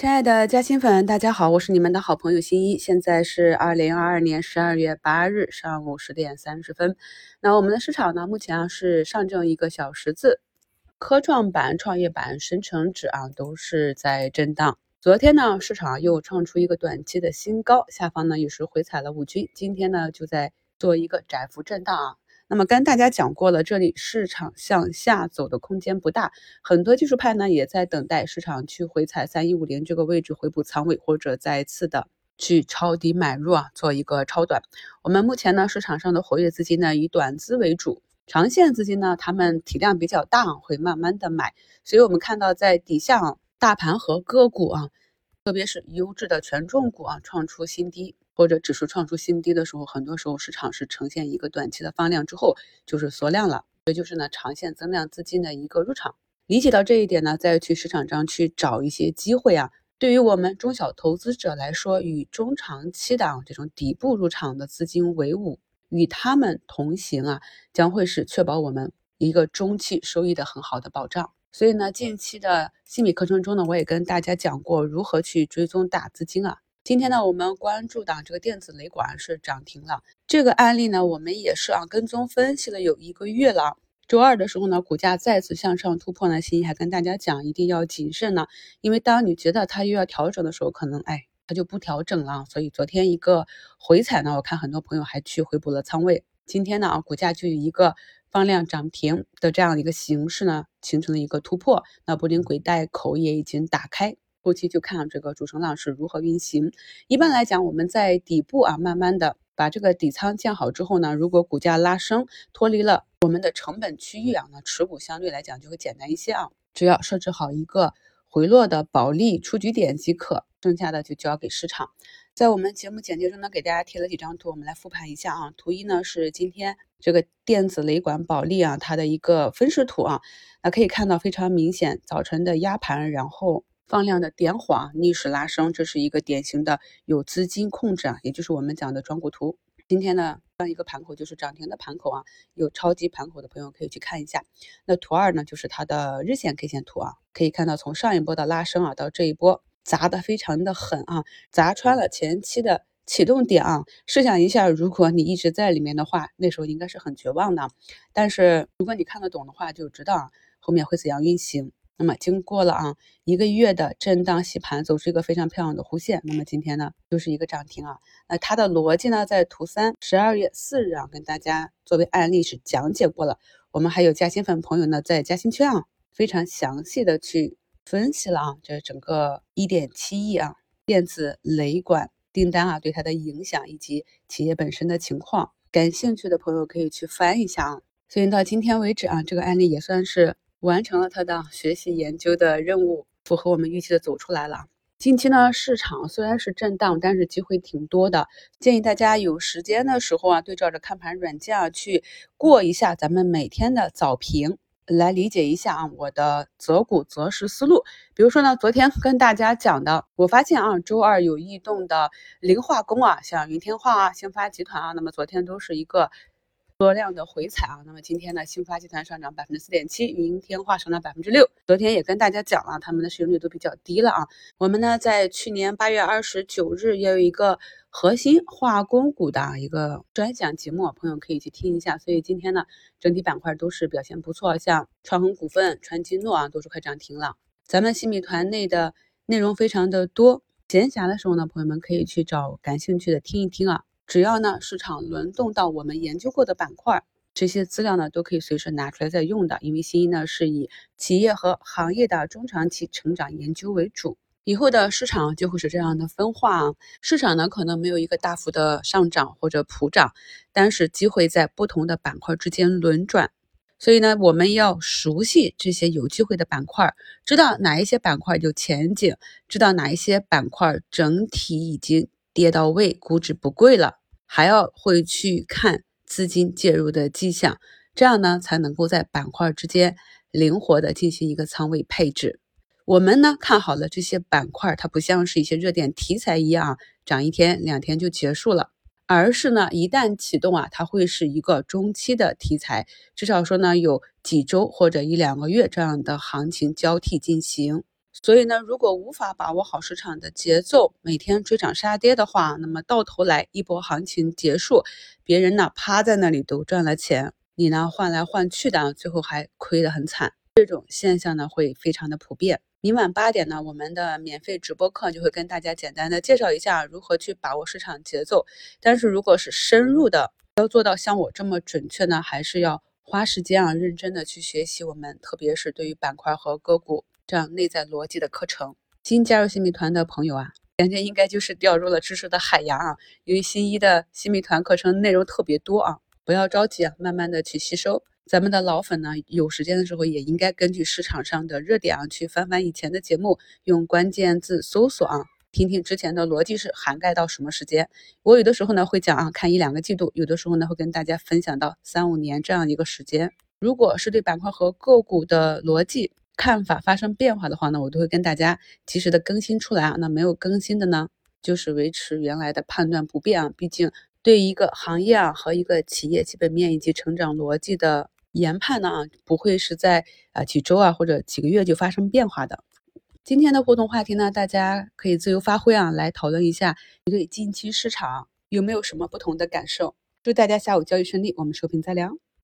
亲爱的嘉兴粉，大家好，我是你们的好朋友新一。现在是二零二二年十二月八日上午十点三十分。那我们的市场呢，目前啊是上证一个小十字，科创板、创业板、深成指啊都是在震荡。昨天呢，市场又创出一个短期的新高，下方呢也是回踩了五均。今天呢，就在做一个窄幅震荡啊。那么跟大家讲过了，这里市场向下走的空间不大，很多技术派呢也在等待市场去回踩三一五零这个位置回补仓位，或者再次的去抄底买入啊，做一个超短。我们目前呢市场上的活跃资金呢以短资为主，长线资金呢他们体量比较大，会慢慢的买。所以我们看到在底下大盘和个股啊，特别是优质的权重股啊创出新低。或者指数创出新低的时候，很多时候市场是呈现一个短期的放量之后就是缩量了，这就是呢长线增量资金的一个入场。理解到这一点呢，再去市场上去找一些机会啊，对于我们中小投资者来说，与中长期的啊这种底部入场的资金为伍，与他们同行啊，将会是确保我们一个中期收益的很好的保障。所以呢，近期的新米课程中呢，我也跟大家讲过如何去追踪大资金啊。今天呢，我们关注的这个电子雷管是涨停了。这个案例呢，我们也是啊跟踪分析了有一个月了。周二的时候呢，股价再次向上突破呢，心怡还跟大家讲一定要谨慎呢，因为当你觉得它又要调整的时候，可能哎它就不调整了。所以昨天一个回踩呢，我看很多朋友还去回补了仓位。今天呢啊，股价就以一个放量涨停的这样的一个形式呢，形成了一个突破。那布林轨带口也已经打开。后期就看这个主升浪是如何运行。一般来讲，我们在底部啊，慢慢的把这个底仓建好之后呢，如果股价拉升，脱离了我们的成本区域啊，那持股相对来讲就会简单一些啊。只要设置好一个回落的保利出局点即可，剩下的就交给市场。在我们节目简介中呢，给大家贴了几张图，我们来复盘一下啊。图一呢是今天这个电子雷管保利啊，它的一个分时图啊，那可以看到非常明显，早晨的压盘，然后。放量的点火，逆势拉升，这是一个典型的有资金控制啊，也就是我们讲的庄股图。今天呢，这样一个盘口就是涨停的盘口啊，有超级盘口的朋友可以去看一下。那图二呢，就是它的日线 K 线图啊，可以看到从上一波的拉升啊，到这一波砸的非常的狠啊，砸穿了前期的启动点啊。试想一下，如果你一直在里面的话，那时候应该是很绝望的。但是如果你看得懂的话，就知道后面会怎样运行。那么经过了啊一个月的震荡洗盘，走出一个非常漂亮的弧线。那么今天呢，就是一个涨停啊。那它的逻辑呢，在图三十二月四日啊，跟大家作为案例是讲解过了。我们还有嘉兴粉朋友呢，在嘉兴圈啊，非常详细的去分析了啊，这整个一点七亿啊电子雷管订单啊对它的影响以及企业本身的情况。感兴趣的朋友可以去翻一下啊。所以到今天为止啊，这个案例也算是。完成了他的学习研究的任务，符合我们预期的走出来了。近期呢，市场虽然是震荡，但是机会挺多的。建议大家有时间的时候啊，对照着看盘软件啊，去过一下咱们每天的早评，来理解一下啊我的择股择时思路。比如说呢，昨天跟大家讲的，我发现啊，周二有异动的磷化工啊，像云天化啊、兴发集团啊，那么昨天都是一个。多量的回踩啊，那么今天呢，兴发集团上涨百分之四点七，云天化上涨百分之六。昨天也跟大家讲了，他们的市盈率都比较低了啊。我们呢，在去年八月二十九日也有一个核心化工股的一个专享节目，朋友可以去听一下。所以今天呢，整体板块都是表现不错，像创恒股份、川金诺啊，都是快涨停了。咱们新米团内的内容非常的多，闲暇的时候呢，朋友们可以去找感兴趣的听一听啊。只要呢市场轮动到我们研究过的板块，这些资料呢都可以随时拿出来再用的。因为新一呢是以企业和行业的中长期成长研究为主，以后的市场就会是这样的分化啊。市场呢可能没有一个大幅的上涨或者普涨，但是机会在不同的板块之间轮转。所以呢，我们要熟悉这些有机会的板块，知道哪一些板块有前景，知道哪一些板块整体已经跌到位，估值不贵了。还要会去看资金介入的迹象，这样呢才能够在板块之间灵活的进行一个仓位配置。我们呢看好了这些板块，它不像是一些热点题材一样涨一天两天就结束了，而是呢一旦启动啊，它会是一个中期的题材，至少说呢有几周或者一两个月这样的行情交替进行。所以呢，如果无法把握好市场的节奏，每天追涨杀跌的话，那么到头来一波行情结束，别人呢趴在那里都赚了钱，你呢换来换去的，最后还亏得很惨。这种现象呢会非常的普遍。明晚八点呢，我们的免费直播课就会跟大家简单的介绍一下如何去把握市场节奏。但是如果是深入的，要做到像我这么准确呢，还是要花时间啊，认真的去学习我们，特别是对于板块和个股。这样内在逻辑的课程，新加入新米团的朋友啊，感觉应该就是掉入了知识的海洋啊。因为新一的新米团课程内容特别多啊，不要着急啊，慢慢的去吸收。咱们的老粉呢，有时间的时候也应该根据市场上的热点啊，去翻翻以前的节目，用关键字搜索啊，听听之前的逻辑是涵盖到什么时间。我有的时候呢会讲啊，看一两个季度，有的时候呢会跟大家分享到三五年这样一个时间。如果是对板块和个股的逻辑，看法发生变化的话呢，我都会跟大家及时的更新出来啊。那没有更新的呢，就是维持原来的判断不变啊。毕竟对一个行业啊和一个企业基本面以及成长逻辑的研判呢啊，不会是在啊几周啊或者几个月就发生变化的。今天的互动话题呢，大家可以自由发挥啊，来讨论一下你对近期市场有没有什么不同的感受。祝大家下午交易顺利，我们收评再聊。